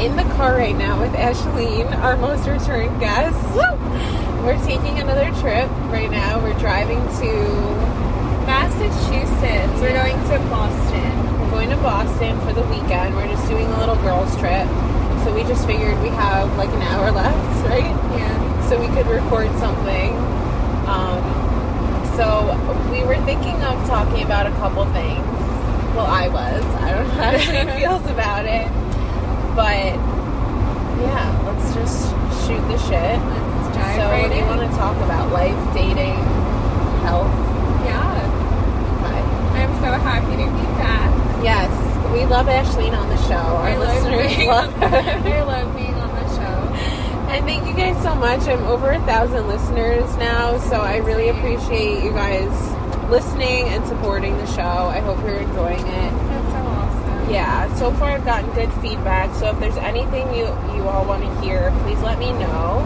in the car right now with Ashleen, our most returned guest. We're taking another trip right now. We're driving to Massachusetts. We're going to Boston. we're going to Boston for the weekend. We're just doing a little girls trip. So we just figured we have like an hour left, right? Yeah. So we could record something. Um, so we were thinking of talking about a couple things. Well, I was. I don't know how she feels about it. But yeah, let's just shoot the shit. Let's dive so right what do you in. want to talk about? Life, dating, health? Yeah. Okay. I'm so happy to be back. Yes, we love Ashleen on the show. Our I listeners being love her. I love being on the show. And thank you guys so much. I'm over a thousand listeners now, so I really appreciate you guys listening and supporting the show. I hope you're enjoying it. That's so awesome. Yeah, so far I've gotten good feedback. So if there's anything you you all want to hear, please let me know.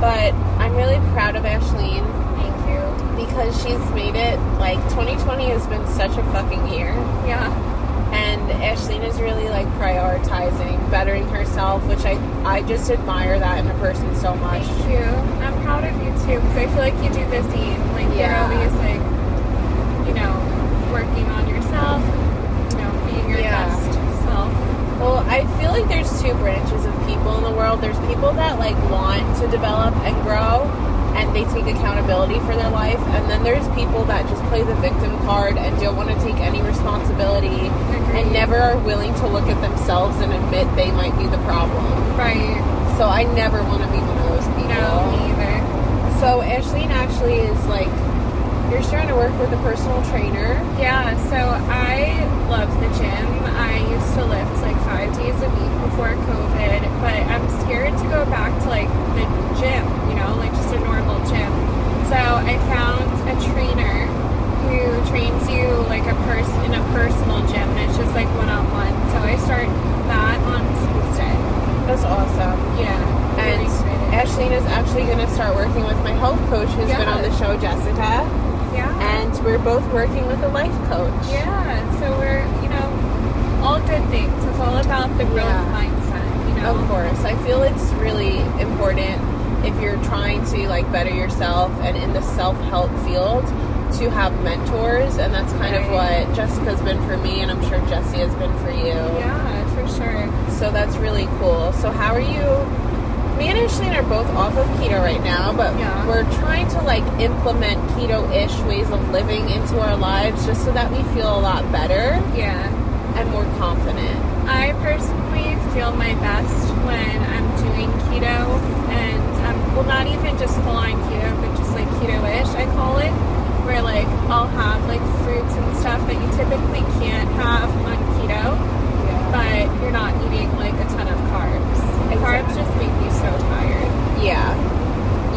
But I'm really proud of Ashleen Thank you. because she's made it. Like 2020 has been such a fucking year. Yeah. and Ashleen is really like prioritizing bettering herself, which I I just admire that in a person so much. Thank you. I'm proud of you too because I feel like you do the same. Like Yeah. you're always like, you know, working on yourself. You know, being your Yeah. best self. Well, I feel like there's two branches of people in the world. There's people that like want to develop and grow and they take accountability for their life, and then there's people that just play the victim card and don't want to take any responsibility Agreed. and never are willing to look at themselves and admit they might be the problem. Right. So I never want to be one of those people. No, me either. So Ashleen actually is like you're starting to work with a personal trainer. Yeah, so I love the gym. I used to lift like five days a week before COVID, but I'm scared to go back to like the gym, you know, like just a normal gym. So I found a trainer who trains you like a person in a personal gym, and it's just like one on one. So I start that on Tuesday. That's awesome. Yeah, And. Ashleen is actually going to start working with my health coach who's been on the show, Jessica. yeah. And we're both working with a life coach. Yeah, so we're, you know, all good things. It's all about the growth Yeah. mindset, you know. Of course. I feel it's really important if you're trying to like better yourself and in the self-help field to have mentors and that's kind of what Jessica's been for me and I'm sure Jesse has been for you. Yeah, for sure. So that's really cool. So how are you? Me and Ashleen are both off of keto right now, but Yeah. we're trying to like implement keto-ish ways of living into our lives just so that we feel a lot better Yeah. and more confident. I personally feel my best when I'm doing keto and um, well not even just full on keto, but just like keto-ish I call it. Where like I'll have like fruits and stuff that you typically can't have on keto, but you're not eating like a ton of carbs. Carbs Exactly. just make you so tired. Yeah.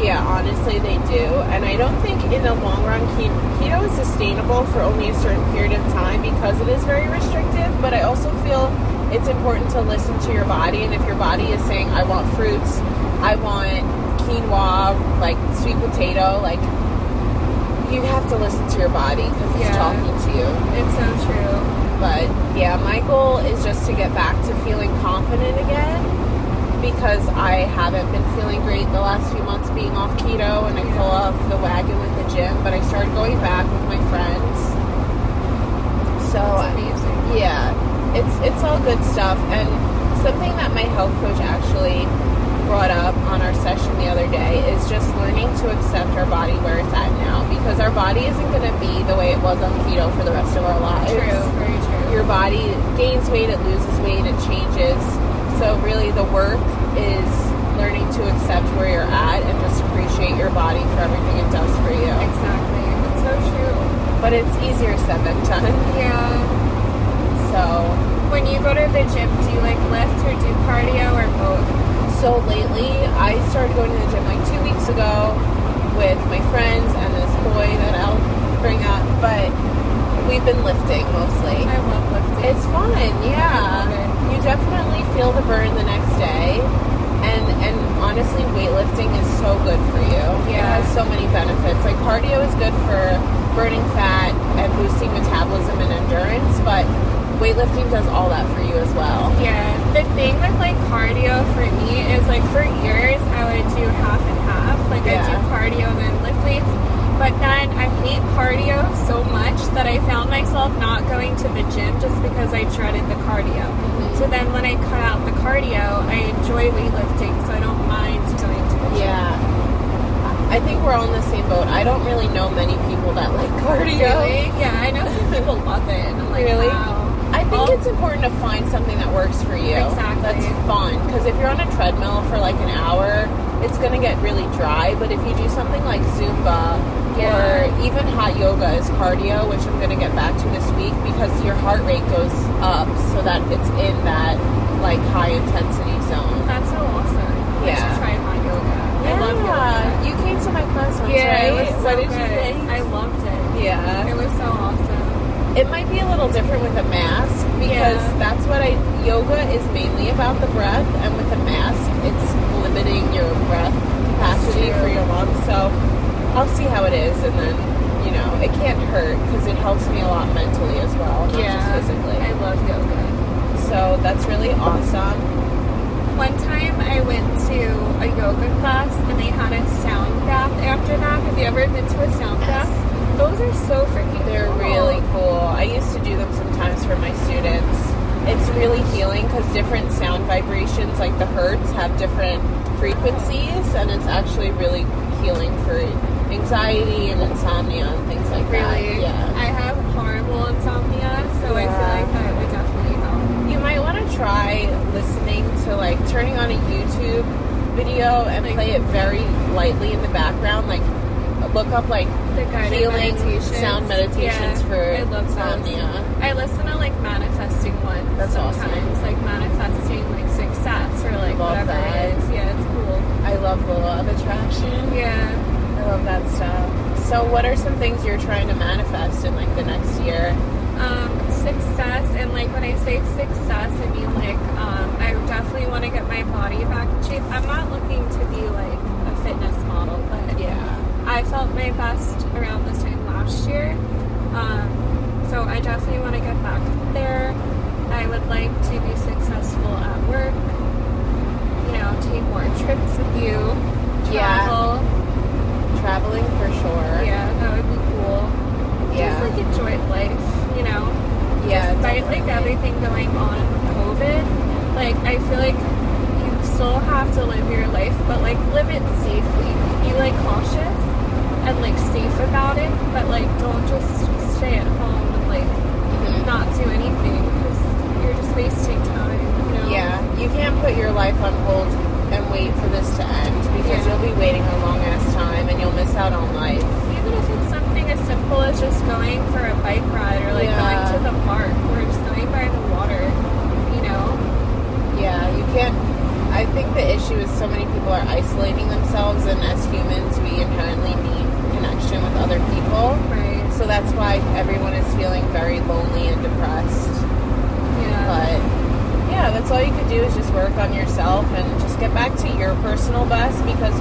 Yeah, honestly, they do. And I don't think in the long run, ke- keto is sustainable for only a certain period of time because it is very restrictive. But I also feel it's important to your body. And if your body is saying, I want fruits, I want quinoa, like sweet potato, like you have to listen to your body because it's Yeah. talking to you. It's so true. But yeah, my goal is just to get back to feeling confident again because I haven't been feeling great the last few months being off keto and I fell off the wagon with the gym. But I started going back with my friends. So It's amazing. yeah, it's it's all good stuff. And something that my health coach actually brought up on our session the other day is just learning to accept our body where it's at now because our body isn't going to be the way it was on keto for the rest of our lives True, very true. your body gains weight, it loses weight, it changes. So really the work is learning to accept where you're at and just appreciate your body for everything it does for you. Exactly. It's so true. But it's easier said than done. Yeah. So When you go to the gym, do you like lift or do cardio or both? so lately I started going to the gym like two weeks ago with my friends and this boy that I'll bring up, but we've been lifting mostly. I love lifting. It's fun, yeah. You definitely feel the burn the next day. And and honestly weightlifting is so good for you. It Yeah. has so many benefits. Like cardio is good for burning fat and boosting metabolism and endurance, but weightlifting does all that for you as well. Yeah, the thing with like cardio for me is like for years I would do half and half. Like I do cardio and then lift weights. But then I hate cardio so much that I found myself not going to the gym just because I dreaded the cardio. Mm-hmm. So then when I cut out the cardio, I enjoy weightlifting, so I don't mind going to the gym. Yeah. I think we're all in the same boat. I don't really know many people that like cardio. Really? Yeah, I know some people love it. I'm like, Really? wow. I think oh. it's important to find something that works for you. Exactly. That's fun. Because if you're on a treadmill for like an hour, it's going to get really dry. But if you do something like Zumba Yeah. or even hot yoga is cardio, which I'm going to get back to this week because your heart rate goes up so that it's in that like high intensity zone. That's so awesome. I Yeah. should try hot yoga. I love yoga. You came to my class once, Yeah, right? it was so what did good. you think? I loved it. yeah. It was so awesome. It might be a little different with a mask because Yeah. that's what I yoga is mainly about the breath, and with a mask, it's limiting your breath capacity for your lungs. So I'll see how it is, and then you know it can't hurt because it helps me a lot mentally as well, not just physically. I love yoga. So that's really awesome. One time I went to a yoga class and they had a sound bath after that. Have you ever been to a sound Yes. bath? Those are so freaking They're cool. really cool. I used to do them sometimes for my students. It's really healing because different sound vibrations, like the hertz, have different frequencies, and it's actually really healing for anxiety and insomnia and things like that. Really? Yeah. I have horrible insomnia, so I feel like that would definitely help. You might want to try listening to like turning on a YouTube video and Like- play it very lightly in the background. Like look up like The guided healing meditations. sound meditations Yeah, for I love insomnia. I listen to like manifesting ones That's awesome. sometimes, like manifesting like success or like Love whatever that. it is. Yeah, it's cool. I love the law of attraction. Yeah. I love that stuff. So, what are some things you're trying to manifest in like the next year? um, success and like when I say success, I mean like um, I definitely want to get my body back in shape. I'm not looking to be like a fitness model, but Yeah. I felt my best around this time last year. Um, so I definitely want to get back there. I would like to be successful at work. You know, take more trips with you. Yeah. Travel. Traveling for sure. Yeah, that would be cool. Yeah. Just like enjoy life, you know. Yeah, Despite like everything going on with COVID, like I feel like you still have to live your life, but like live it safely. Be like cautious and like safe about it, but like don't just stay at home and like Mhm. not do anything because you're just wasting time. You know? Yeah, you can't put your life on hold and wait for this to end because Yeah. you'll be waiting a long ass time and you'll miss out on life. Even if it's something as simple as just going for a bike ride or like Yeah. going to the park or just going by the water, you know? Yeah, you can't. I think the issue is so many people are isolating themselves, and as humans, we inherently need connection with other people. Right. So that's why everyone is feeling very lonely and depressed. Yeah. But yeah, that's all you could do is just work on yourself and just get back to your personal best because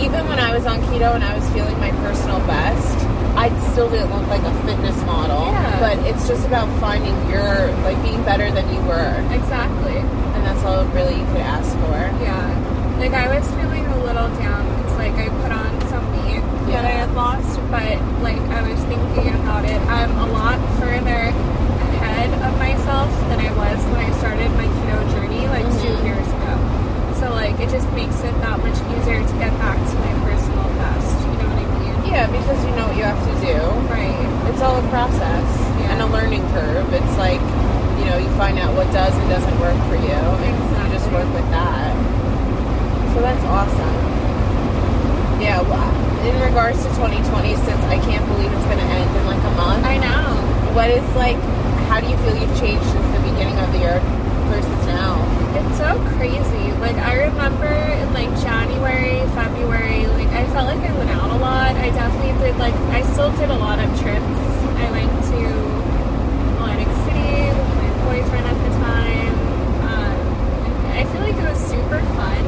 even when I was on keto and I was feeling my personal best, I still didn't look like a fitness model. Yeah. But it's just about finding your like being better than you were. exactly. And that's all really you could ask for. Yeah. Like I was feeling a little down because like I put on some weight that I had lost, but like I was thinking about it. I'm a lot further ahead of myself than I was when I started my keto journey like two Mhm. years ago. So like it just makes it that much easier to get back to my personal best. You know what I mean? Yeah, because you know what you have to do. Right. It's all a process Yeah. and a learning curve. It's like, you know, you find out what does and doesn't work for you. And you just Exactly. work with that. So that's awesome. Yeah, well, in regards to 2020, since I can't believe it's going to end in like a month, I know. what is like, how do you feel you've changed since the beginning of the year versus now? It's so crazy. Like I remember in like January, February, like I felt like I went out a lot. I definitely did like I still did a lot of trips. I went to Atlantic City with my boyfriend at the time. Um, I feel like it was super fun.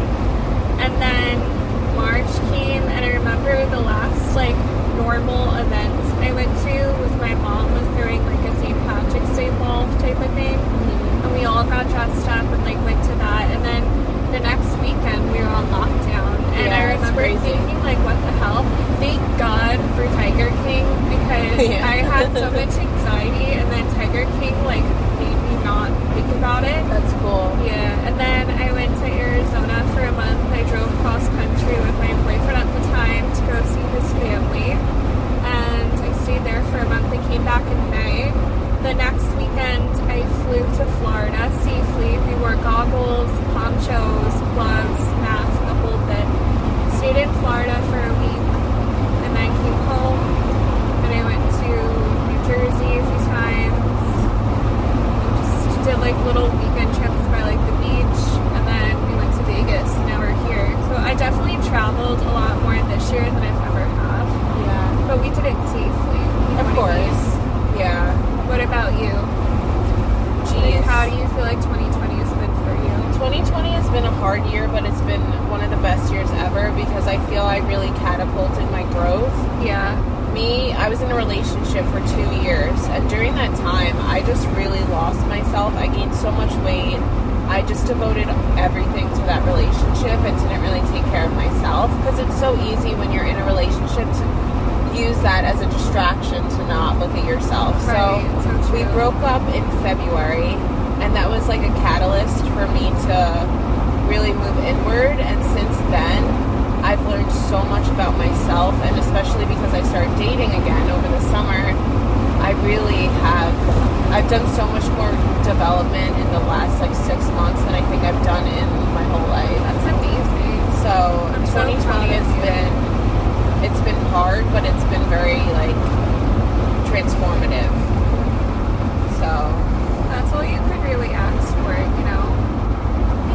And then March came and I remember the last like normal events I went to was my mom was throwing like a St. Patrick's Day ball type of thing. Mm-hmm. And we all got dressed up and like went to that and then the next weekend we were on lockdown and yeah, I remember thinking like what the hell? Thank God for Tiger King because yeah. I had so much anxiety and then Tiger King like not think about it. That's cool. Yeah, and then I went to Arizona for a month. I drove cross country with my boyfriend at the time to go see his family, and I stayed there for a month. I came back in May. The next weekend, I flew to Florida safely. We wore goggles, ponchos, gloves, masks, the whole bit. Stayed in Florida for a week, and then came home. And I went to New Jersey a few times. Just did like little weekend trips by like the beach, and then we went to Vegas. Now we're here. So I definitely traveled a lot more this year than I've ever have. Yeah. But we did it safely. you Of what I mean? course. Yeah. What about you? Jeez. Like, how do you feel like 2020 has been for you? 2020 has been a hard year, but it's been one of the best years ever because I feel I really catapulted my growth. Yeah. Me, I was in a relationship for two years, and during that time, I just really lost myself. I gained so much weight. I just devoted everything to that relationship and didn't really take care of myself because it's so easy when you're in a relationship to use that as a distraction to not look at yourself. Right, so we broke up in February, and that was like a catalyst for me to really move inward. And since then, I've learned so much about myself, and especially because I started dating again over the summer, I really have. I've done so much more development in the last like six months than I think I've done in my whole life. That's amazing. So I'm 2020 proud of has been it's been hard, but it's been very like transformative. So That's all you could really ask for, you know?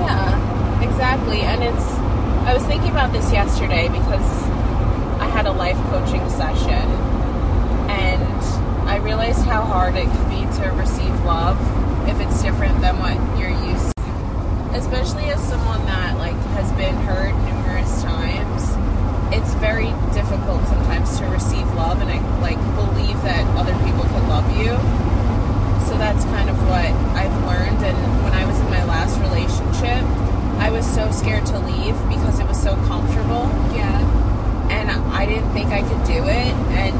yeah, exactly. And it's I was thinking about this yesterday because I had a life coaching session and I realized how hard it can be to receive love if it's different than what you're used to. Especially as someone that like has been hurt numerous times, it's very difficult sometimes to receive love and I like believe that other people can love you. So that's kind of what I've learned and when I was in my last relationship, I was so scared to leave because it was so comfortable Yeah. and I didn't think I could do it. And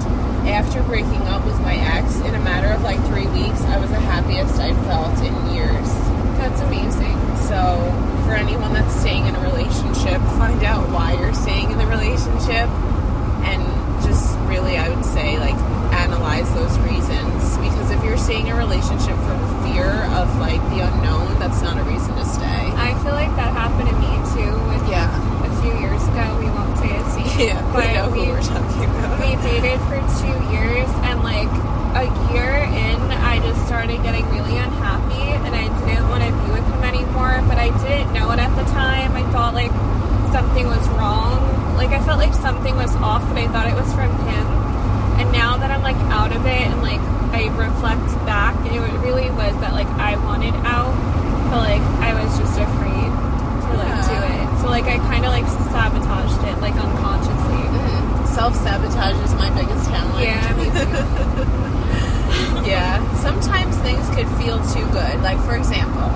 after breaking up with my ex, in a matter of like three weeks, I was the happiest I'd felt in years. That's amazing. So, for anyone that's staying in a relationship, find out why you're staying in the relationship and just really, I would say, like, analyze those reasons. Because if you're staying in a relationship for fear of like the unknown, that's not a reason to stay. I feel like that happened to me too with Yeah. a few years ago. We won't say a name. Yeah, but we know who we're talking about. we dated for two years and like a year in I just started getting really unhappy and I didn't want to be with him anymore but I didn't know it at the time I thought like something was wrong like I felt like something was off but I thought it was from him and now that I'm like out of it and like I reflect back it really was that like I wanted out but like I was just afraid to like do it so like I kind of like sabotaged it like unconsciously mm-hmm. Self sabotage is my biggest challenge. yeah me too yeah. Sometimes things could feel too good. Like for example,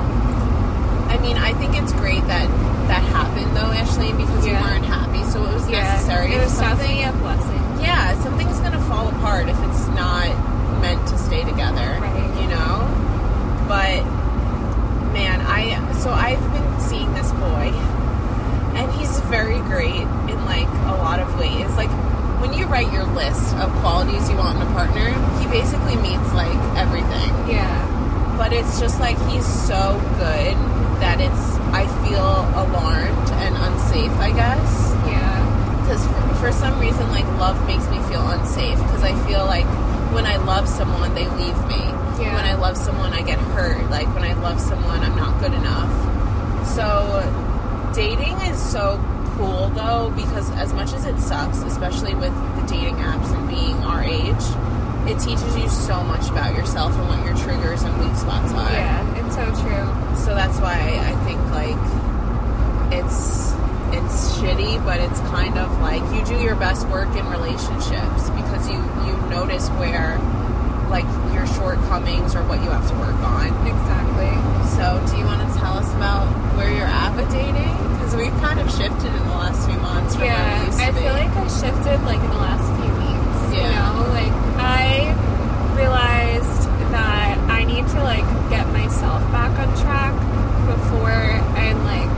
I mean, I think it's great that that happened though, Ashley, because you Yeah. weren't happy, so it was Yeah, necessary. It was something, definitely a blessing. yeah, something's gonna fall apart if it's not meant to stay together. Right. You know. But man, I so I've been seeing this boy, and he's very great in like a lot of ways. Like when you write your list of qualities you want in a partner, he basically meets like everything. Yeah. But it's just like he's so good that it's I feel alarmed and unsafe. I guess Yeah. because for, for some reason like love makes me feel unsafe because I feel like when I love someone they leave me. Yeah. When I love someone I get hurt. Like when I love someone I'm not good enough. So dating is so cool though because as much as it sucks, especially with the dating apps and being our age, it teaches you so much about yourself and what your triggers and weak spots are. Yeah. It's so true. So that's why I think like it's it's shitty, but it's kind of like you do your best work in relationships because you you notice where like your shortcomings or what you have to work on. Exactly. So, do you want to tell us about where you're at with dating? Because we've kind of shifted in the last few months from where we Yeah. used to I feel like I shifted like in the last few weeks. You Yeah. know, like I realized that I need to like get myself back on track before I'm like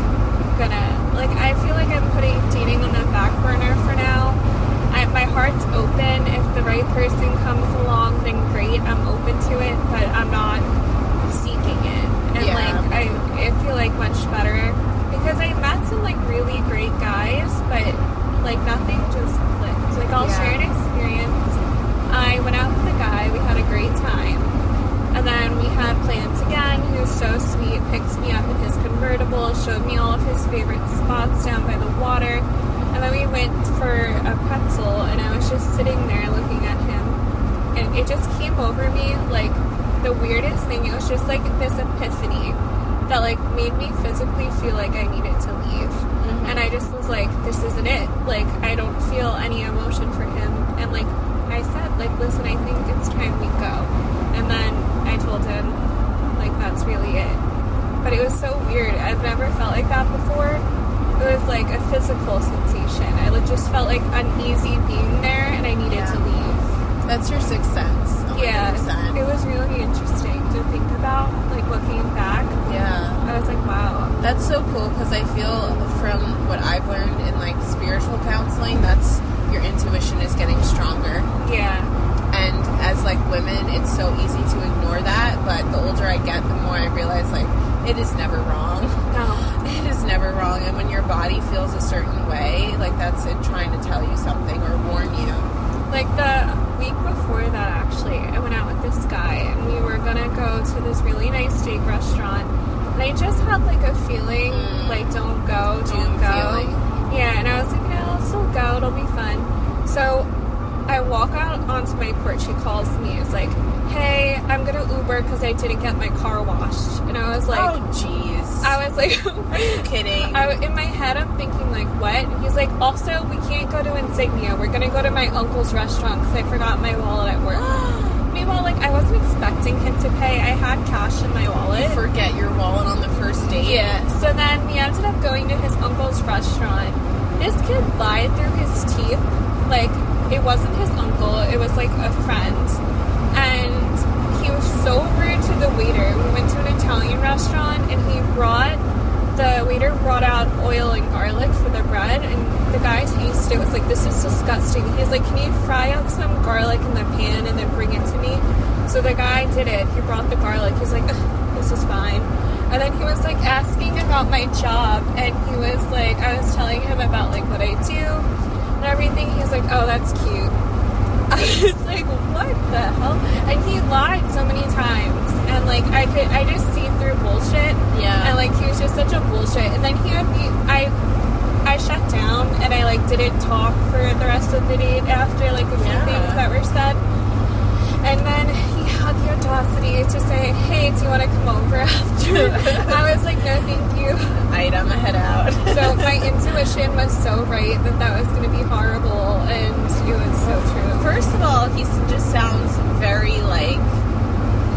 gonna like I feel like I'm putting dating on the back burner for now. My heart's open. If the right person comes along, then great. I'm open to it, but I'm not seeking it. And Yeah. like I, I feel like much better because I met some like really great guys, but like nothing just clicked. Like I'll Yeah. share an experience. I went out with a guy. We had a great time. And then we had plans again. He was so sweet, picked me up in his convertible, showed me all of his favorite spots down by the water. And then we went for a pretzel, and I was just sitting there looking at him. And it just came over me like the weirdest thing. It was just like this epiphany that like made me physically feel like I needed to leave. Mm-hmm. And I just was like, this isn't it. Like, I don't feel any emotion for him. And like, I said, like, listen, I think it's time we go. And then I told him, like, that's really it. But it was so weird. I've never felt like that before. It was like a physical sensation. I like, just felt like uneasy being there and I needed Yeah. to leave. That's your sixth sense. 100%. Yeah. It was really interesting to think about, like, looking back. Yeah. I was like, wow. That's so cool because I feel from what I've learned in like spiritual counseling, that's your intuition is getting stronger. Yeah. And as like women, it's so easy to ignore that. But the older I get, the more I realize like it is never wrong. No. It is never wrong. And when your body feels a certain way, like that's it trying to tell you something or warn you. Like the week before that, actually, I went out with this guy and we were gonna go to this really nice steak restaurant. And I just had like a feeling, Mm. like, don't go, don't Doom go. feeling. Yeah, and I was like, no, I'll still go, it'll be fun. So I walk out onto my porch. He calls me. He's like, hey, I'm gonna Uber because I didn't get my car washed. And I was like, oh, jeez. I was like, Are you kidding? I, in my head, I'm thinking like, what? He's like, also, we can't go to Insignia. We're gonna go to my uncle's restaurant because I forgot my wallet at work. Meanwhile, like, I wasn't expecting him to pay. I had cash in my wallet. Forget your wallet on the first date. yeah. So then we ended up going to his uncle's restaurant. This kid lied through his teeth. Like, it wasn't his uncle. It was like a friend. And he was so rude to the waiter. We went to an Italian restaurant and he brought the waiter brought out oil and garlic for the bread and the guy tasted it was like this is disgusting he's like can you fry up some garlic in the pan and then bring it to me so the guy did it he brought the garlic he's like this is fine and then he was like asking about my job and he was like i was telling him about like what i do and everything he was like oh that's cute I was like, what the hell? And he lied so many times, and like I could, I just see through bullshit. Yeah. And like he was just such a bullshit. And then he had me, I, I shut down, and I like didn't talk for the rest of the date after like a few Yeah. things that were said. And then he had the audacity to say, "Hey, do you want to come over after?" I was like, "No, thank you." Item, head out. So my intuition was so right that that was going to be horrible, and it was so true. First of all, he s- just sounds very like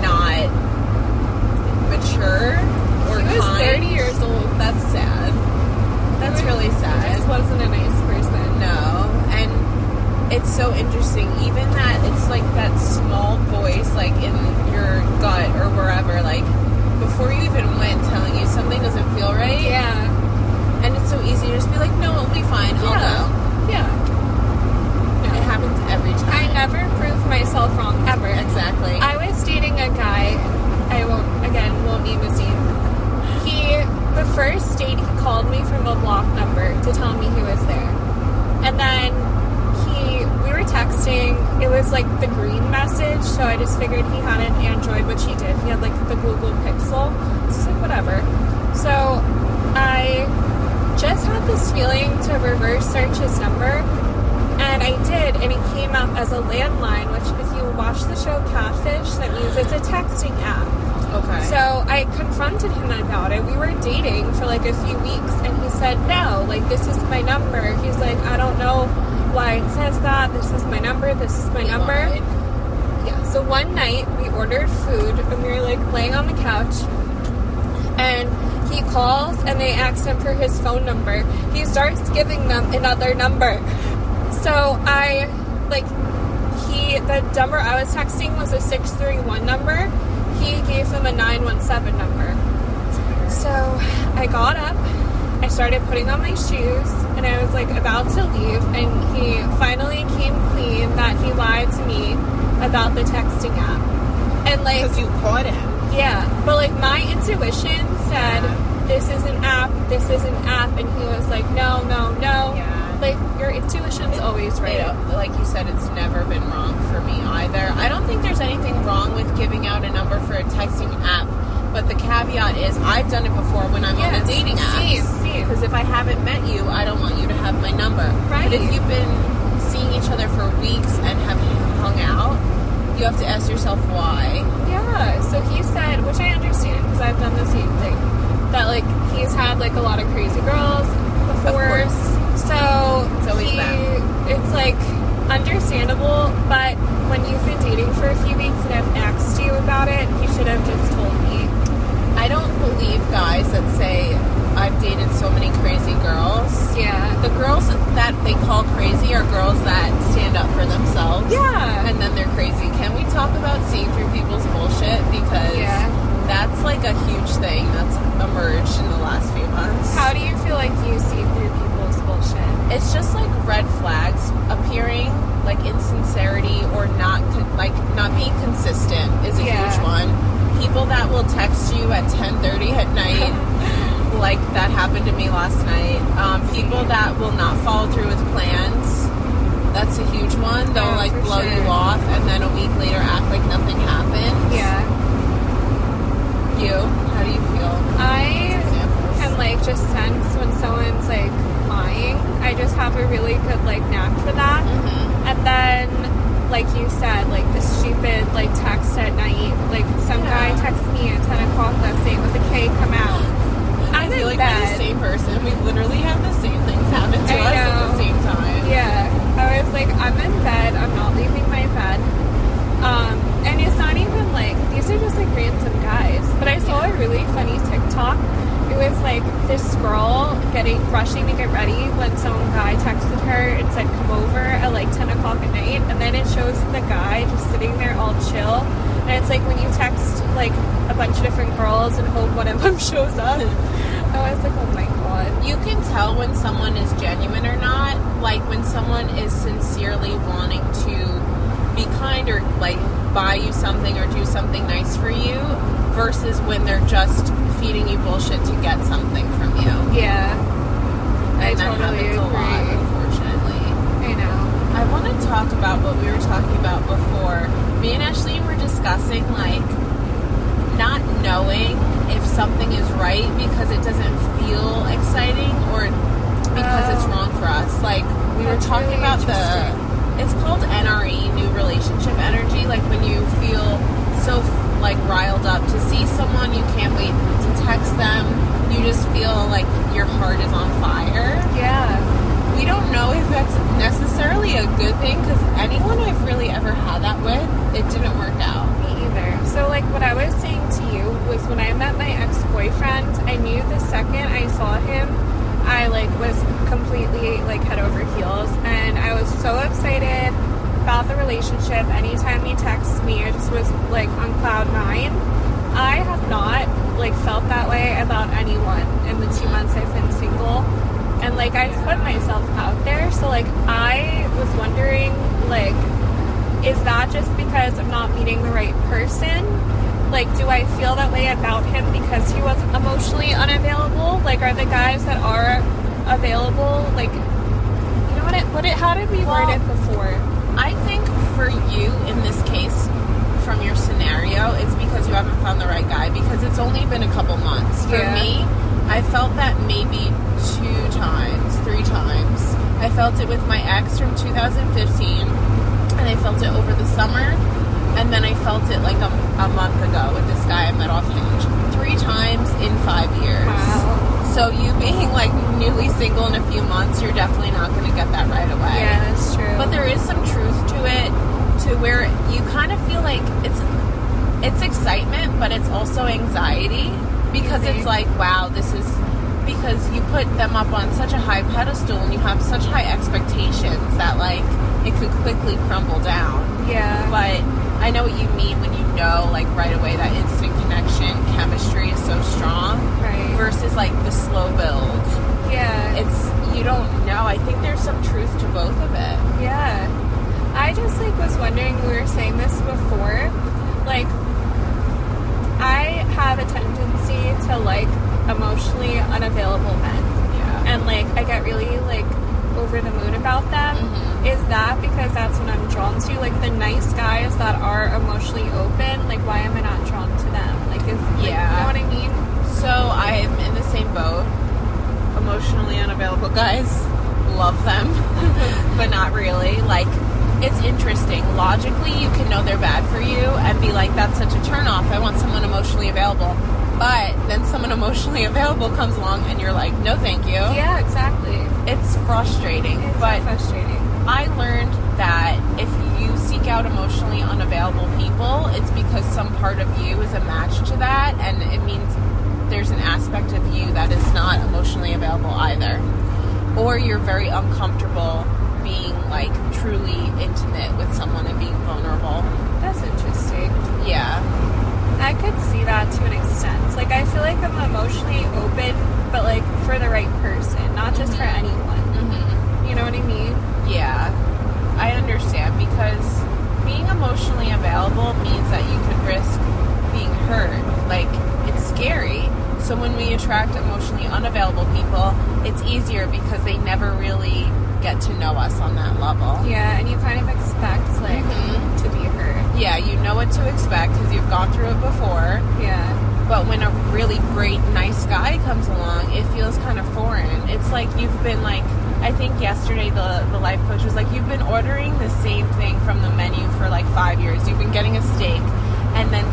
not mature or He was kind. 30 years old. That's sad. That's really He sad. just wasn't a nice person. No, and it's so interesting. Even that it's like that small voice, like in your gut or wherever, like before you even went, telling you something doesn't feel right. Yeah. And it's so easy to just be like, no, it'll be fine. I'll go. Yeah. It happens every time. I never proved myself wrong ever. Exactly. I was dating a guy. I won't again won't name his name. He the first date he called me from a block number to tell me he was there, and then he we were texting. It was like the green message, so I just figured he had an Android, which he did. He had like the Google Pixel. So it's like whatever. So I just had this feeling to reverse search his number. And I did, and it came up as a landline, which, if you watch the show Catfish, that means it's a texting app. okay. So I confronted him about it. We were dating for like a few weeks, and he said, No, like, this is my number. He's like, I don't know why it says that. This is my number. This is my He number. lied. Yeah, so one night we ordered food and we were like laying on the couch and he calls and they ask him for his phone number. He starts giving them another number. So I like he the number I was texting was a six three one number. He gave them a nine one seven number. So I got up, I started putting on my shoes, and I was like about to leave, and he finally came clean that he lied to me about the texting app. And like Because you caught him. yeah, but like my intuition said this is an app, this is an app, and he was like, no, no, no. Yeah. Like your intuition's always right. Know, like you said, it's never been wrong for me either. I don't think there's anything wrong with giving out a number for a texting app, but the caveat is I've done it before when I'm on a dating same. Because if I haven't met you, I don't want you to have my number. Right. But if you've been seeing each other for weeks and have hung out, you have to ask yourself why. Yeah, so he said, which I understand because I've done the same thing, that like he's had like a lot of crazy girls before. So It's always he, that. it's like understandable, but when you've been dating for a few weeks and I've asked you about it, you should have just told me. I don't believe guys that say I've dated so many crazy girls. Yeah. The girls that they call crazy are girls that stand up for themselves. Yeah. And then they're crazy. Can we talk about seeing through people's bullshit? Because Yeah. that's like a huge thing that's emerged in the last few months. How do you feel like you see through people's bullshit? it's just like red flags appearing, like insincerity or not, con- like not being consistent is a Yeah. huge one. People that will text you at 10:30 at night, like that happened to me last night. Um, people that will not follow through with plans. That's a huge one. They'll Yeah, like blow you off and then a week later act like nothing happened. Yeah. You, how do you feel? I can like just sense when someone's like lying. I just have a really good like knack for that. Mhm. And then, like you said, like the stupid like text at night. Like some guy Yeah. texts me at ten o'clock that saying with a K come out. I I'm feel like we're the same person. We literally have the same things happen to I us at the same time. Yeah. I was like, I'm in bed. I'm not leaving my bed. Um, and it's not even like these are just like random guys. But I saw a really funny TikTok. It was like this girl getting rushing to get ready when some guy texted her and said come over at like ten o'clock at night, and then it shows the guy just sitting there all chill. And it's like when you text like a bunch of different girls and hope one of them shows up. I was like, oh my god. You can tell when someone is genuine or not. Like when someone is sincerely wanting to be kind or like buy you something or do something nice for you versus when they're just feeding you bullshit to get something from you. Yeah. I that totally happens a lot, agree. unfortunately. I know. I want to talk about what we were talking about before. Me and Ashley were discussing like not knowing if something is right because it doesn't feel exciting or because it's Oh. wrong for us. Like we were talking really about the it's called NRE, relationship energy, like when you feel so like riled up to see someone you can't wait to text them. You just feel like your heart is on fire Yeah. we don't know if that's necessarily a good thing because anyone I've really ever had that with, it didn't work out. Me either. So, like, what I was saying to you was when I met my ex boyfriend, I knew the second I saw him, I, like, was completely, like, head over heels. And I was so excited about the relationship. Anytime he texts me, I just was, like, on cloud nine. I have not, like, felt that way about anyone in the two months I've been single. And, like, I've put myself out there. So, like, I was wondering, like, is that just because I'm not meeting the right person? Like, do I feel that way about him because he was emotionally unavailable? Like, are the guys that are available, like, you know what it, what it, how did we word it before? For you in this case, from your scenario, it's because you haven't found the right guy because it's only been a couple months. For Yeah. me, I felt that maybe two times, three times. I felt it with my ex from 2015, and I felt it over the summer, and then I felt it like a, a month ago with this guy I met off Hinge. Three times in five years. Wow. So you being like newly single in a few months, you're definitely not going to get that right away. Yeah, that's true. But there is some truth to it, to where you kind of feel like it's it's excitement, but it's also anxiety because it's mm-hmm. like, wow, this is because you put them up on such a high pedestal and you have such high expectations that like it could quickly crumble down. Yeah. But I know what you mean when you know, like, right away that instant connection, chemistry is so strong right. versus, like, the slow build. yeah. It's, you don't know. I think there's some truth to both of it. Yeah. I just like was wondering we were saying this before. Like I have a tendency to like emotionally unavailable men. Yeah. And like I get really like over the moon about them. Mhm. Is that because that's what I'm drawn to? Like the nice guys that are emotionally open, like why am I not drawn to them? Like is like, Yeah. you know what I mean? So I'm in the same boat. Emotionally unavailable guys, love them, but not really. Like, it's interesting. Logically, you can know they're bad for you and be like, that's such a turnoff. I want someone emotionally available. But then someone emotionally available comes along and you're like, no, thank you. Yeah, exactly. It's frustrating. It's but so frustrating. I learned that if you seek out emotionally unavailable people, it's because some part of you is a match to that, and it means there's an aspect of you that is not emotionally available either. Or you're very uncomfortable being like truly intimate with someone and being vulnerable. That's interesting. Yeah. I could see that to an extent. Like I feel like I'm emotionally open, but like for the right person, not just for anyone. hmm You know what I mean? Yeah, I understand because being emotionally available means that you could risk being hurt. Like, it's scary. So, when we attract emotionally unavailable people, it's easier because they never really get to know us on that level. Yeah, and you kind of expect like Mhm. to be hurt. Yeah, you know what to expect because you've gone through it before. Yeah. But when a really great, nice guy comes along, it feels kind of foreign. It's like you've been like, I think yesterday the the life coach was like, you've been ordering the same thing from the menu for like five years. You've been getting a steak, and then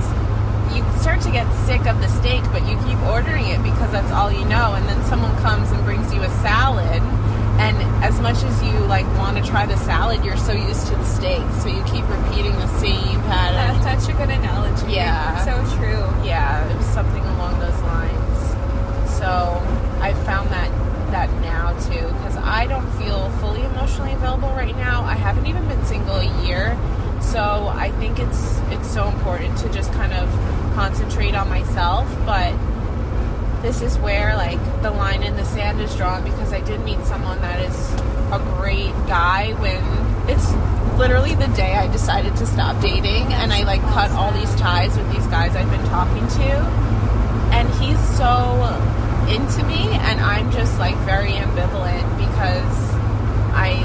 you start to get sick of the steak, but you keep ordering it because that's all you know. And then someone comes and brings you a salad. And as much as you like want to try the salad, you're so used to the steak, so you keep repeating the same pattern. That's such a good analogy. Yeah. So true. Yeah, it was something along those lines. So I found that that now too because I don't feel fully emotionally available right now. I haven't even been single a year, so I think it's it's so important to just kind of concentrate on myself. But this is where like the line in the sand is drawn because I did meet someone that is a great guy when it's literally the day I decided to stop dating and I like cut all these ties with these guys I've been talking to and he's so into me and I'm just like very ambivalent because I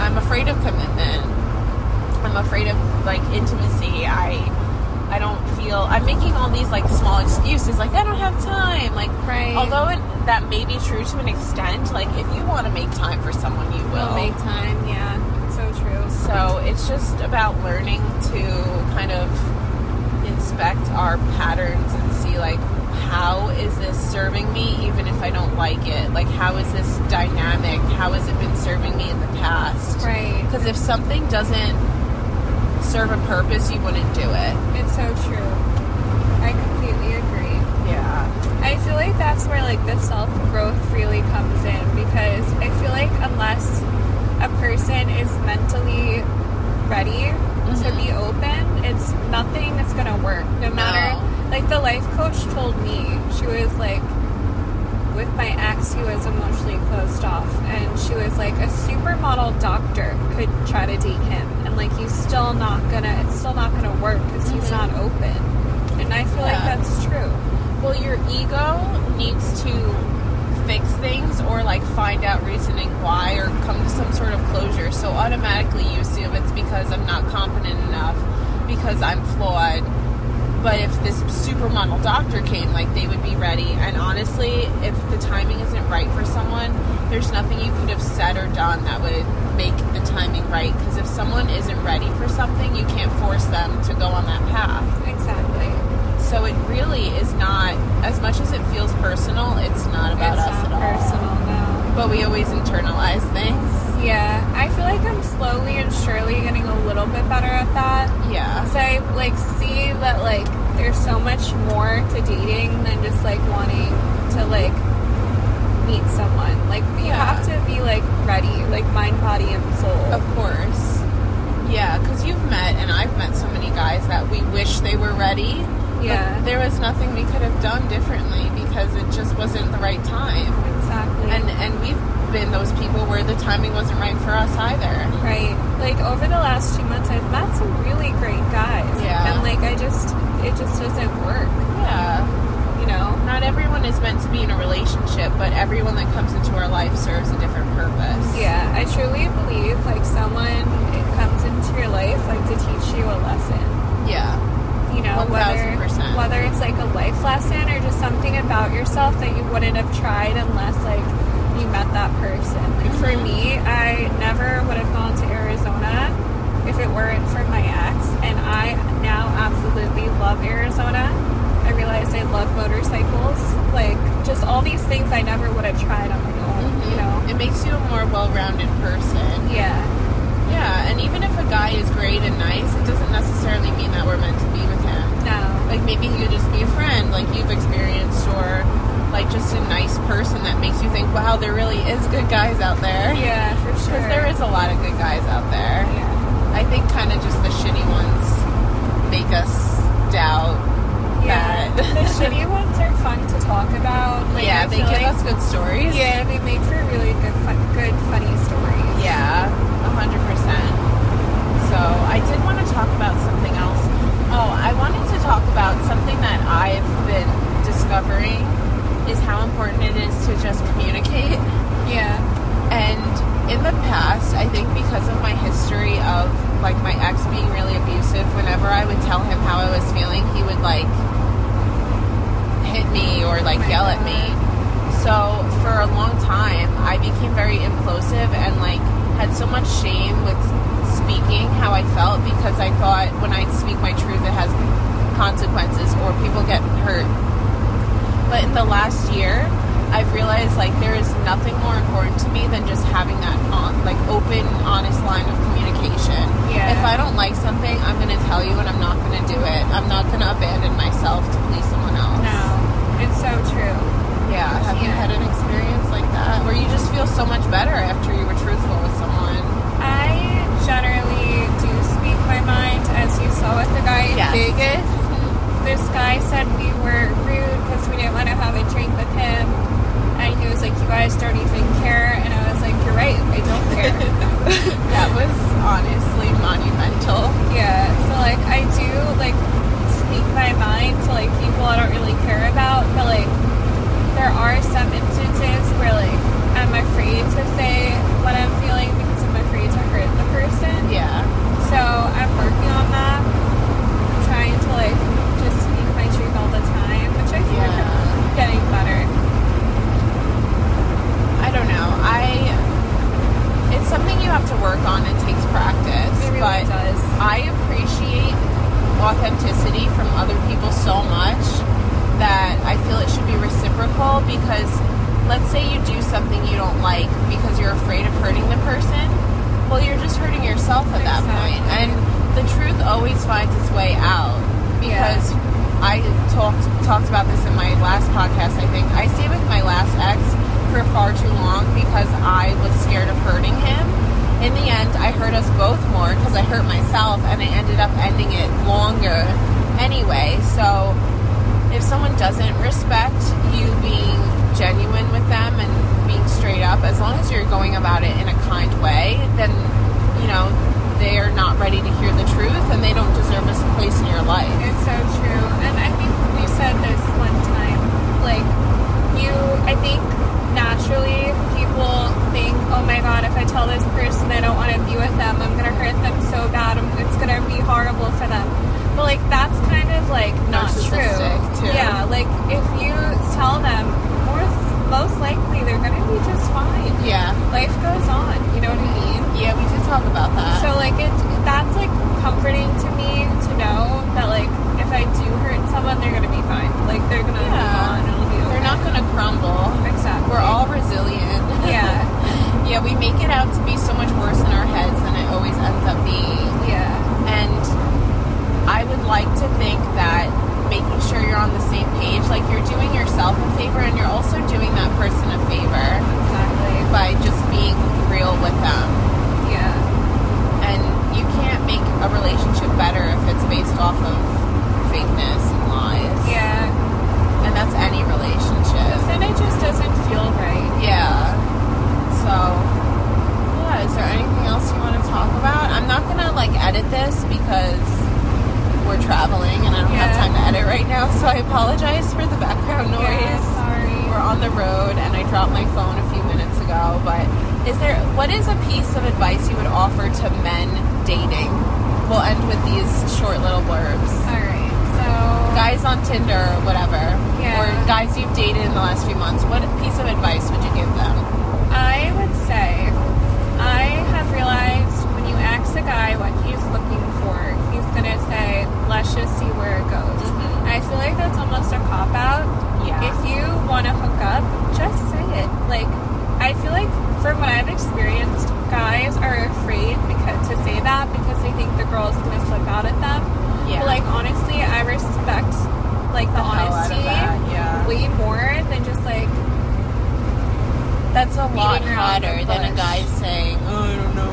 I'm afraid of commitment. I'm afraid of like intimacy. I I don't feel I'm making all these like small excuses like I don't have time like Right. although it, that may be true to an extent like if you want to make time for someone you will Will make time. Yeah. So true. so it's just about learning to kind of inspect our patterns and see like how is this serving me even if I don't like it? Like how is this dynamic? How has it been serving me in the past? Right. Because if something doesn't serve a purpose, you wouldn't do it. It's so true. I completely agree. Yeah. I feel like that's where like the self growth really comes in because I feel like unless a person is mentally ready to mm-hmm. be open, it's nothing that's gonna work. No matter like the life coach told me, she was like with my ex he was emotionally closed off and she was like a supermodel doctor could try to date him and like he's still not gonna it's still not gonna work because he's Mhm. not open and i feel like that's true Well, your ego needs to fix things or like find out reasoning why or come to some sort of closure. So automatically you assume it's because I'm not competent enough, because I'm flawed. But if this supermodel doctor came, like And honestly, if the timing isn't right for someone, there's nothing you could have said or done that would make the timing right. Because if someone isn't ready for something, you can't force them to go on that path. exactly So it really is not as much as it feels personal. It's not about it's us not at all. personal no But we always internalize things. yeah i feel like i'm slowly and surely getting a little bit better at that Yeah. So I like see that like there's so much more to dating than just like wanting to like meet someone. Like you Yeah. have to be like ready, like mind, body, and soul. Of course. Yeah, because you've met, and I've met so many guys that we wish they were ready. Yeah. there was nothing we could have done differently because it just wasn't the right time. Exactly. And and we've been those people where the timing wasn't right for us either. Right. Like over the last two months, I've met some really great guys. Yeah. And like I just, it just doesn't work. Yeah. You know. Not everyone is meant to be in a relationship, but everyone that comes into our life serves a different purpose. Yeah. I truly believe like someone it comes into your life like to teach you a lesson. Yeah. You know, 1000%. whether whether it's like a life lesson or just something about yourself that you wouldn't have tried unless like you met that person. Like for Mhm. me, I never would have gone to Arizona if it weren't for my ex, and I now absolutely love Arizona. I realized I love motorcycles, like just all these things I never would have tried on my own. You mm-hmm. know? It makes you a more well-rounded person. Yeah. Yeah, and even if a guy is great and nice, it doesn't necessarily mean that we're meant to be with him. No. Like maybe he could just be a friend, like you've experienced, or like just a nice person that makes you think, wow, there really is good guys out there. Yeah, for sure. Because there is a lot of good guys out there. Yeah. I think kind of just the shitty ones make us doubt Yeah, that. the shitty ones are fun to talk about. Like, yeah, I they give like- us good stories. Yeah, they make for really good, fun, good, funny stories. Yeah, a hundred percent. So I did want to talk about something else. Oh, I wanted to talk about something that I've been discovering is how important it is to just communicate. yeah, And in the past, I think because of my history of like my ex being really abusive, whenever I would tell him how I was feeling, he would like hit me or like Oh yell at me. So for a long time, I became very implosive and like had so much shame with speaking how I felt because I thought when I speak my truth, it has consequences or people get hurt. But in the last year, I've realized like there is nothing more important to me than just having that on, like open, honest line of communication. Yeah. If I don't like something, I'm to tell you and I'm not to do it. I'm not to abandon myself to please someone else. no, it's so true. Yeah. Have you had an experience like that where you just feel so much better after you on Tinder or whatever, yeah. or guys you've dated in the last few months, what piece of advice would you give them? I would say I have realized when you ask a guy what he's looking for, he's gonna say, "Let's just see where it goes." Mm-hmm. I feel like that's almost a cop out. Yeah. If you want to hook up, just say it. Like, I feel like from what I've experienced, guys are afraid because to say that because they think the girl's gonna flip out at them yeah. But like honestly, I respect like the, the honesty yeah. way more than just like that's a lot hotter than a guy saying, "Oh, I don't know."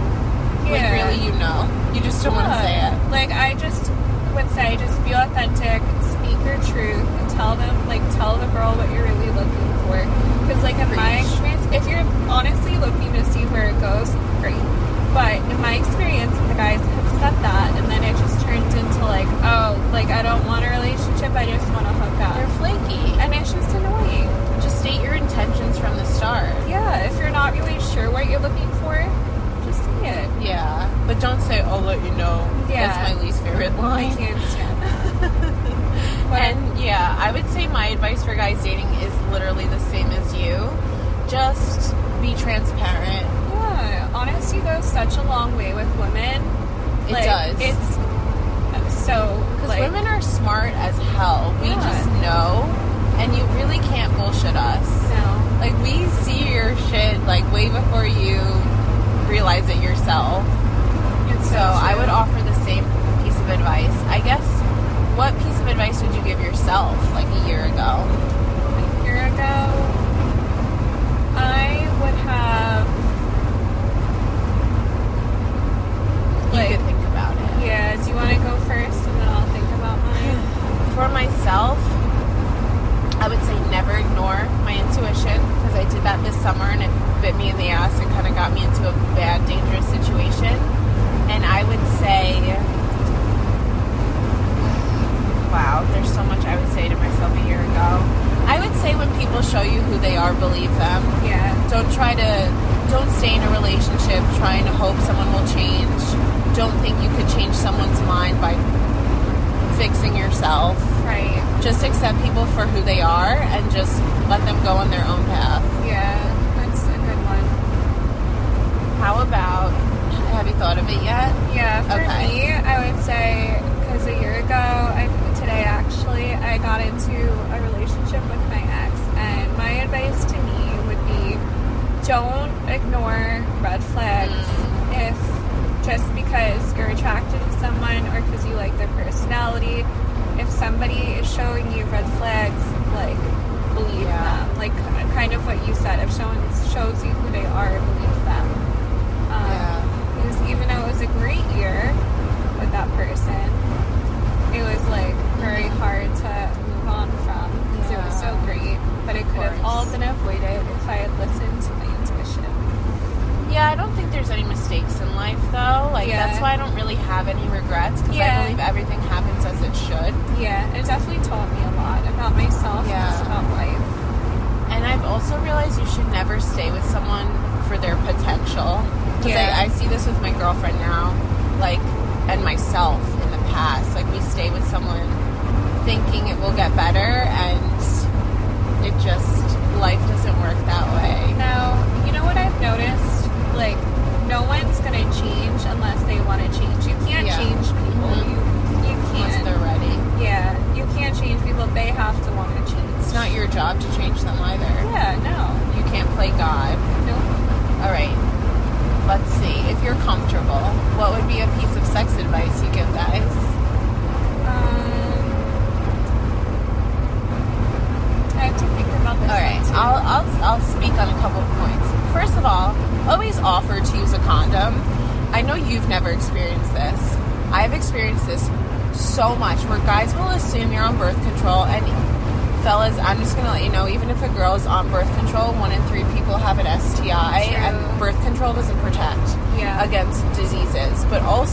Yeah. Like really, you know, you just don't want to say it. Like I just would say, just be authentic, speak your truth, and tell them, like, tell the girl what you're really looking for. Because, like, in Preach. my experience, if you're honestly looking to see where it goes, great. But in my experience, the guys said that, and then it just turned into like, oh, like I don't want a relationship. I just want to hook up. You're flaky, and it's just annoying. Just state your intentions from the start. Yeah, if you're not really sure what you're looking for, just say it. Yeah, but don't say, "I'll let you know." Yeah, that's my least favorite line. I can't stand and yeah, I would say my advice for guys dating is literally the same as you. Just be transparent. Yeah, honesty goes such a long way with women it like, does. It's so because like, women are smart as hell. We yeah. just know, and you really can't bullshit us.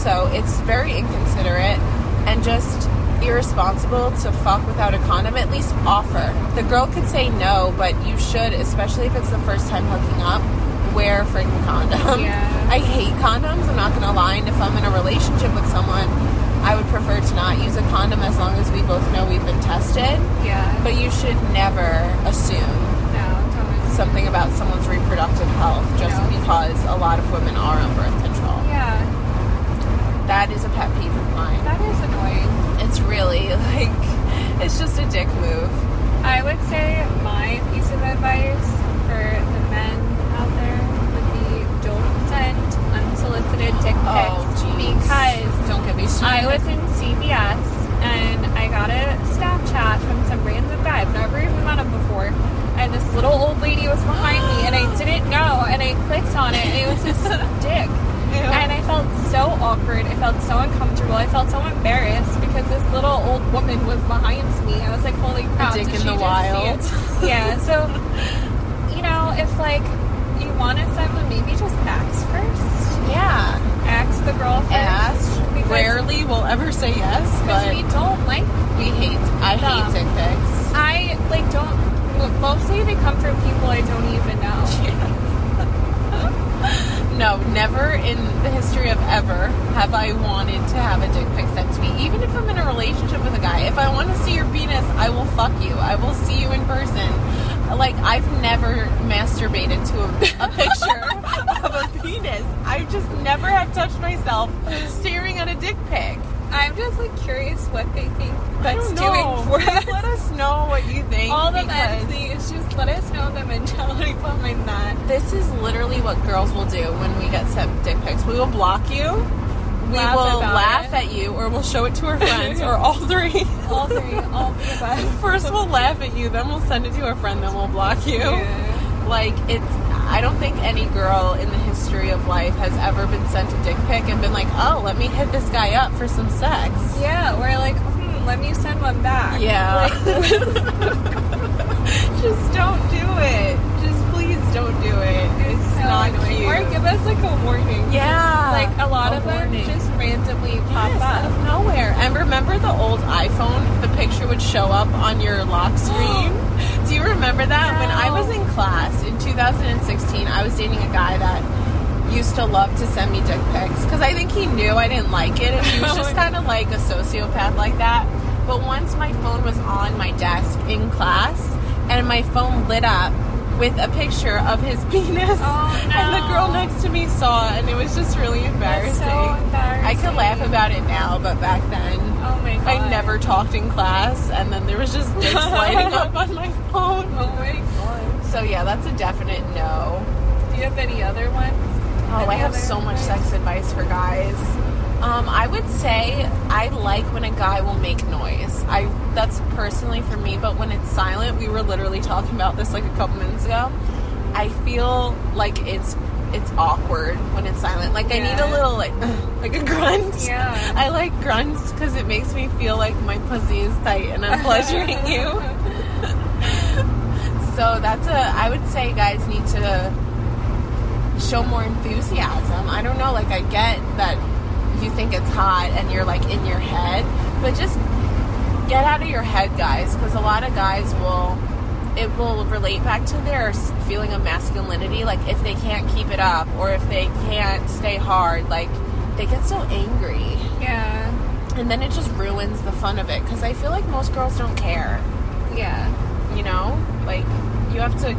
So it's very inconsiderate and just irresponsible to fuck without a condom. At least offer. The girl could say no, but you should, especially if it's the first time hooking up, wear a freaking condom. Yeah. I hate condoms, I'm not gonna lie, and if I'm in a relationship with someone, I would prefer to not use a condom as long as we both know we've been tested. Yeah. But you should never assume no, something about someone's reproductive health just no. because a lot of women are on birth control. That is a pet peeve of mine. that is annoying. It's really like it's just a dick move. I would say my piece of advice for the men out there would be don't send unsolicited dick oh, pics Oh, because Don't get me started. I was in CVS and I got a Snapchat from some random guy. I've never even met him before. And this little old lady was behind me and I didn't know and I clicked on it and it was his dick. And I felt so awkward. I felt so uncomfortable. I felt so embarrassed because this little old woman was behind me. I was like, holy crap. dick did in she the just wild. see it? Yeah, so, you know, if like you want to them, maybe just ask first. yeah. Ask the girl first. Ask. Rarely will ever say yes, Because but we don't like we hate. I Dumb. hate dick pics. I like don't. Mostly they come from people I don't even know. No, never in the history of ever have I wanted to have a dick pic sent to me. Even if I'm in a relationship with a guy, if I want to see your penis, I will fuck you. I will see you in person. Like I've never masturbated to a, a picture of a penis. I just never have touched myself staring at a dick pic. I'm just like curious what they think that's doing for us. Let us know what you think. All the men, please just let us know the mentality behind that. This is literally what girls will do when we get sent dick pics. We will block you. We Laugh will laugh it. at you, or we'll show it to our friends, or all three. All three, all the above. First, we'll laugh at you, then we'll send it to our friend, then we'll block you. Yeah. Like it's. I don't think any girl in the history of life has ever been sent a dick pic and been like, "Oh, let me hit this guy up for some sex." Yeah, we're like, hmm, let me send one back. Yeah. Like, Just don't do it. Just please don't do it. It's, so not annoying. cute. Or give us like a warning. Yeah. Like a lot A of them just randomly pop Yes, out up. of nowhere. And remember the old iPhone? The picture would show up on your lock screen. Do you remember that? When I was in class in 2016, I was dating a guy that used to love to send me dick pics because I think he knew I didn't like it, and he was just kind of like a sociopath like that. But once my phone was on my desk in class, and my phone lit up with a picture of his penis, Oh, and the girl next to me saw it, and it was just really embarrassing. so embarrassing. I could laugh about it now, but back then Oh my god. I never talked in class, and then there was just dicks lighting up on my phone. Oh my god. So yeah, that's a definite no. Do you have any other ones? Oh, I have so much sex advice for guys. Um, I would say I like when a guy will make noise. I that's personally for me, but when it's silent, we were literally talking about this like a couple minutes ago. I feel like it's it's awkward when it's silent. Like I need a little like like a grunt. Yeah. I like grunts because it makes me feel like my pussy is tight and I'm pleasuring you. So that's a. I would say guys need to show more enthusiasm. I don't know. Like I get that you think it's hot and you're like in your head, but just get out of your head, guys, because a lot of guys will. It will relate back to their feeling of masculinity. Like if they can't keep it up or if they can't stay hard, like they get so angry, Yeah. and then it just ruins the fun of it. Because I feel like most girls don't care Yeah. you know like you have to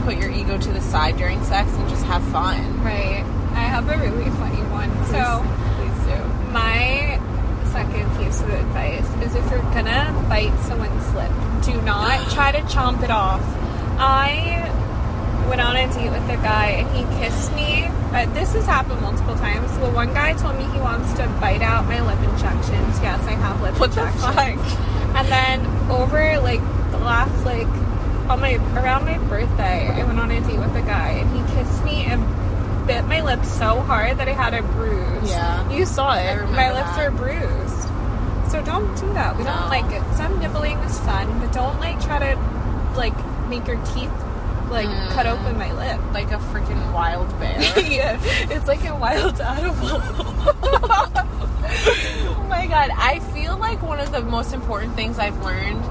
put your ego to the side during sex and just have fun Right. I have a really funny one. So please do my second piece of advice is if you're gonna bite someone's lip, do not try to chomp it off. I went on a date with a guy and he kissed me. But this has happened multiple times. The one guy told me he wants to bite out my lip injections. Yes, I have lip what the injections. fuck And then over like the last like on my around my birthday, I went on a date with a guy and he kissed me and bit my lips so hard that I had a bruise. Yeah. You saw it. My lips that. are bruised. So don't do that. We No. don't like it. Some nibbling is fun, but don't like try to like make your teeth like cut Mm. open my lip. Like a freaking wild bear. yeah, it's like a wild animal. oh my god. I feel like one of the most important things I've learned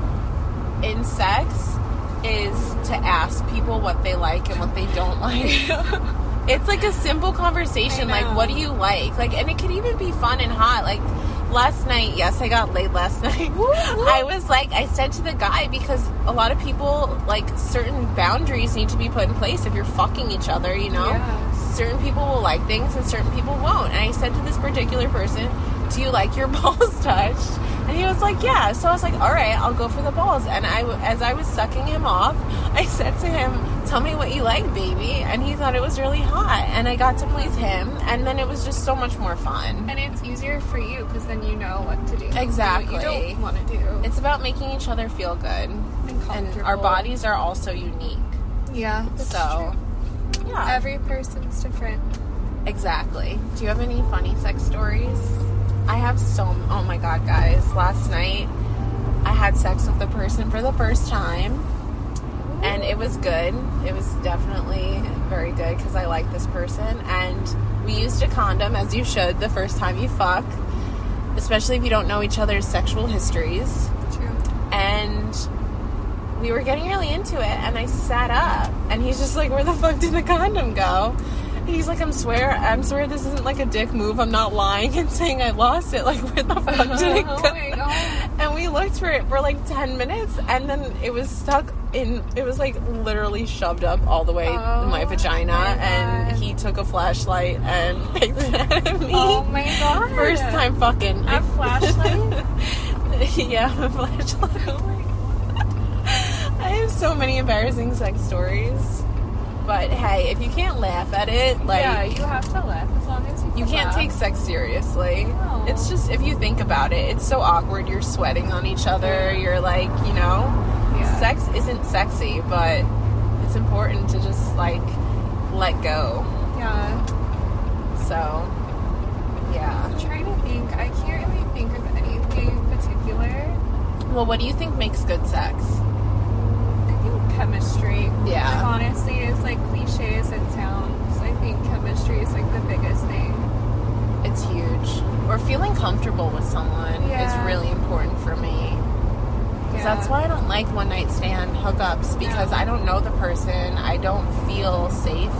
in sex is to ask people what they like and what they don't like. It's like a simple conversation. Like, what do you like? Like, and it could even be fun and hot. Like, last night, yes, I got laid last night. I was like, I said to the guy, because a lot of people, like, certain boundaries need to be put in place if you're fucking each other, you know? Yeah. Certain people will like things and certain people won't. And I said to this particular person, Do you like your balls touched? And he was like, Yeah. So I was like, All right, I'll go for the balls. And I, as I was sucking him off, I said to him, Tell me what you like, baby. And he thought it was really hot. And I got to please him. And then it was just so much more fun. and it's easier for you because then you know what to do. Exactly. What you don't want to do. It's about making each other feel good. And And our bodies are also unique. Yeah. so, true. yeah. every person's different. Exactly. Do you have any funny sex stories? I have so. Oh my god, guys! Last night I had sex with a person for the first time, and it was good. It was definitely very good because I like this person, and we used a condom as you should the first time you fuck, especially if you don't know each other's sexual histories True. and we were getting really into it and I sat up and he's just like, Where the fuck did the condom go? He's like, I'm swear I'm swear this isn't like a dick move. I'm not lying and saying I lost it. Like where the fuck uh-huh. did it oh go? Oh. And we looked for it for like ten minutes and then it was stuck in it was like literally shoved up all the way Oh in my oh vagina my and he took a flashlight and picked it out of me. Oh my god. First time fucking. A flashlight? yeah, a flashlight. Oh my god. I have so many embarrassing sex stories. But hey, if you can't laugh at it, like yeah, you have to laugh as long as you. Can you can can't laugh. take sex seriously. No. It's just if you think about it, it's so awkward. You're sweating on each other. You're like, you know, Yeah. sex isn't sexy, but it's important to just like let go. Yeah. So, yeah. I'm trying to think. I can't really think of anything in particular. Well, what do you think makes good sex? Chemistry. Yeah. Like, honestly, as like cliche as it sounds, I think chemistry is like the biggest thing. It's huge. Or feeling comfortable with someone Yeah. is really important for me. 'Cause Yeah. That's why I don't like one night stand hookups because No. I don't know the person. I don't feel safe.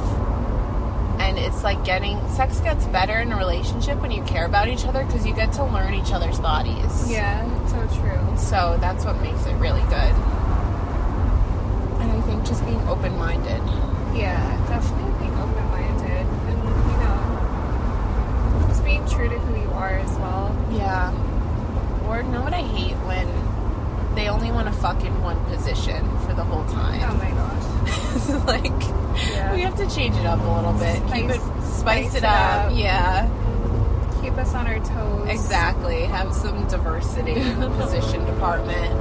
And it's like getting sex gets better in a relationship when you care about each other because you get to learn each other's bodies. Yeah, so true. So that's what makes it really good. Think just being open minded. Yeah, definitely being open minded and you know, just being true to who you are as well. Yeah. Or know what I hate when they only want to fuck in one position for the whole time. Oh my gosh. like Yeah. we have to change it up a little bit. Keep it Spice- spice, spice it it up. up. Yeah. Keep us on our toes. Exactly. Have some diversity in the position department.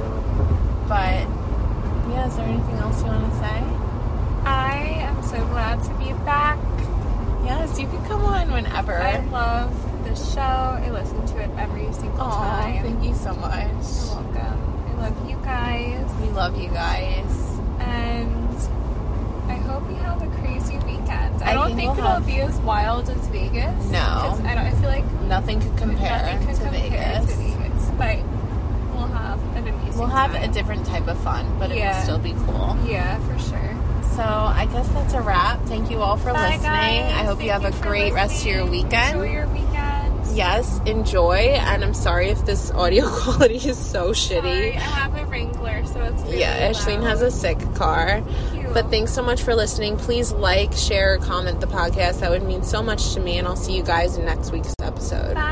But is there anything else you want to say? I am so glad to be back. Yes, you can come on whenever. I love the show. I listen to it every single Aw, time. thank you so much. You're welcome. I love you guys. We love you guys. And I hope you have a crazy weekend. I, I don't think think we'll it'll be as wild as Vegas. No. I, don't, I feel like Nothing could compare nothing could to compare Vegas. to Vegas. But we'll have an amazing We'll have a different type of fun, but it Yeah. will still be cool. Yeah, for sure. So I guess that's a wrap. Thank you all for Bye, listening. guys. I hope Thank you have a for great rest of your weekend. Enjoy your weekend. Yes, enjoy. And I'm sorry if this audio quality is so Sorry, shitty. I have a Wrangler, so it's really Yeah, Ashleen has a sick car. Cute. But thanks so much for listening. Please like, share, comment the podcast. That would mean so much to me. And I'll see you guys in next week's episode. Bye.